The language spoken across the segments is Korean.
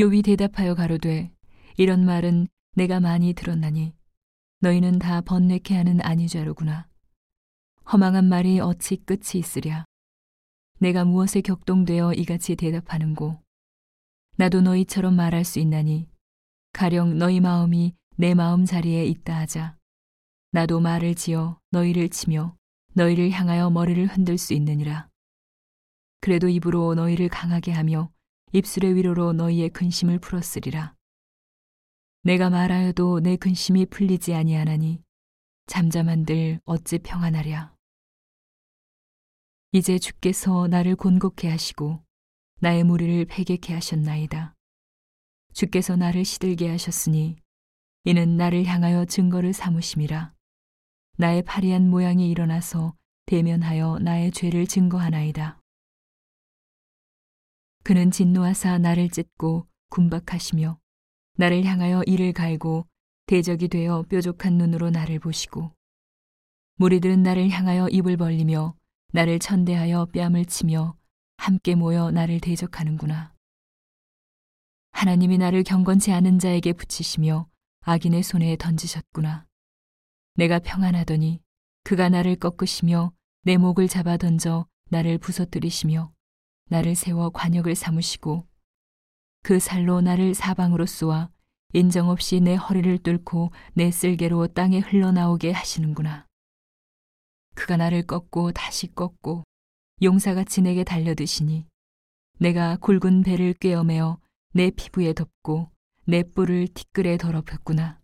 요비 대답하여 가로되 이런 말은 내가 많이 들었나니 너희는 다 번뇌케 하는 아니좌로구나. 허망한 말이 어찌 끝이 있으랴. 내가 무엇에 격동되어 이같이 대답하는고 나도 너희처럼 말할 수 있나니 가령 너희 마음이 내 마음 자리에 있다 하자 나도 말을 지어 너희를 치며 너희를 향하여 머리를 흔들 수 있느니라. 그래도 입으로 너희를 강하게 하며 입술의 위로로 너희의 근심을 풀었으리라. 내가 말하여도 내 근심이 풀리지 아니하나니 잠잠한들 어찌 평안하랴. 이제 주께서 나를 곤곡해 하시고 나의 무리를 패게케 하셨나이다. 주께서 나를 시들게 하셨으니 이는 나를 향하여 증거를 삼으심이라. 나의 파리한 모양이 일어나서 대면하여 나의 죄를 증거하나이다. 그는 진노하사 나를 찢고 군박하시며 나를 향하여 이를 갈고 대적이 되어 뾰족한 눈으로 나를 보시고 무리들은 나를 향하여 입을 벌리며 나를 천대하여 뺨을 치며 함께 모여 나를 대적하는구나. 하나님이 나를 경건치 않은 자에게 붙이시며 악인의 손에 던지셨구나. 내가 평안하더니 그가 나를 꺾으시며 내 목을 잡아 던져 나를 부서뜨리시며 나를 세워 관역을 삼으시고 그 살로 나를 사방으로 쏘아 인정 없이 내 허리를 뚫고 내 쓸개로 땅에 흘러나오게 하시는구나. 그가 나를 꺾고 다시 꺾고 용사같이 내게 달려드시니 내가 굵은 배를 꿰어매어 내 피부에 덮고 내 뿔을 티끌에 더럽혔구나.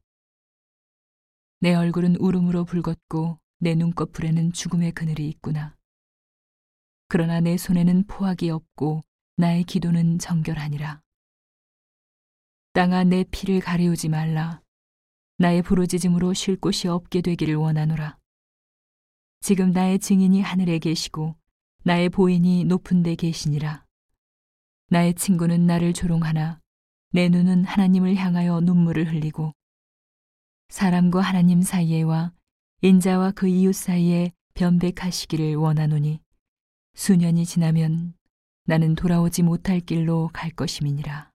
내 얼굴은 울음으로 붉었고 내 눈꺼풀에는 죽음의 그늘이 있구나. 그러나 내 손에는 포악이 없고 나의 기도는 정결하니라. 땅아 내 피를 가리우지 말라. 나의 부르짖음으로 쉴 곳이 없게 되기를 원하노라. 지금 나의 증인이 하늘에 계시고 나의 보인이 높은 데 계시니라. 나의 친구는 나를 조롱하나 내 눈은 하나님을 향하여 눈물을 흘리고 사람과 하나님 사이에와 인자와 그 이웃 사이에 변백하시기를 원하노니 수년이 지나면 나는 돌아오지 못할 길로 갈 것임이니라.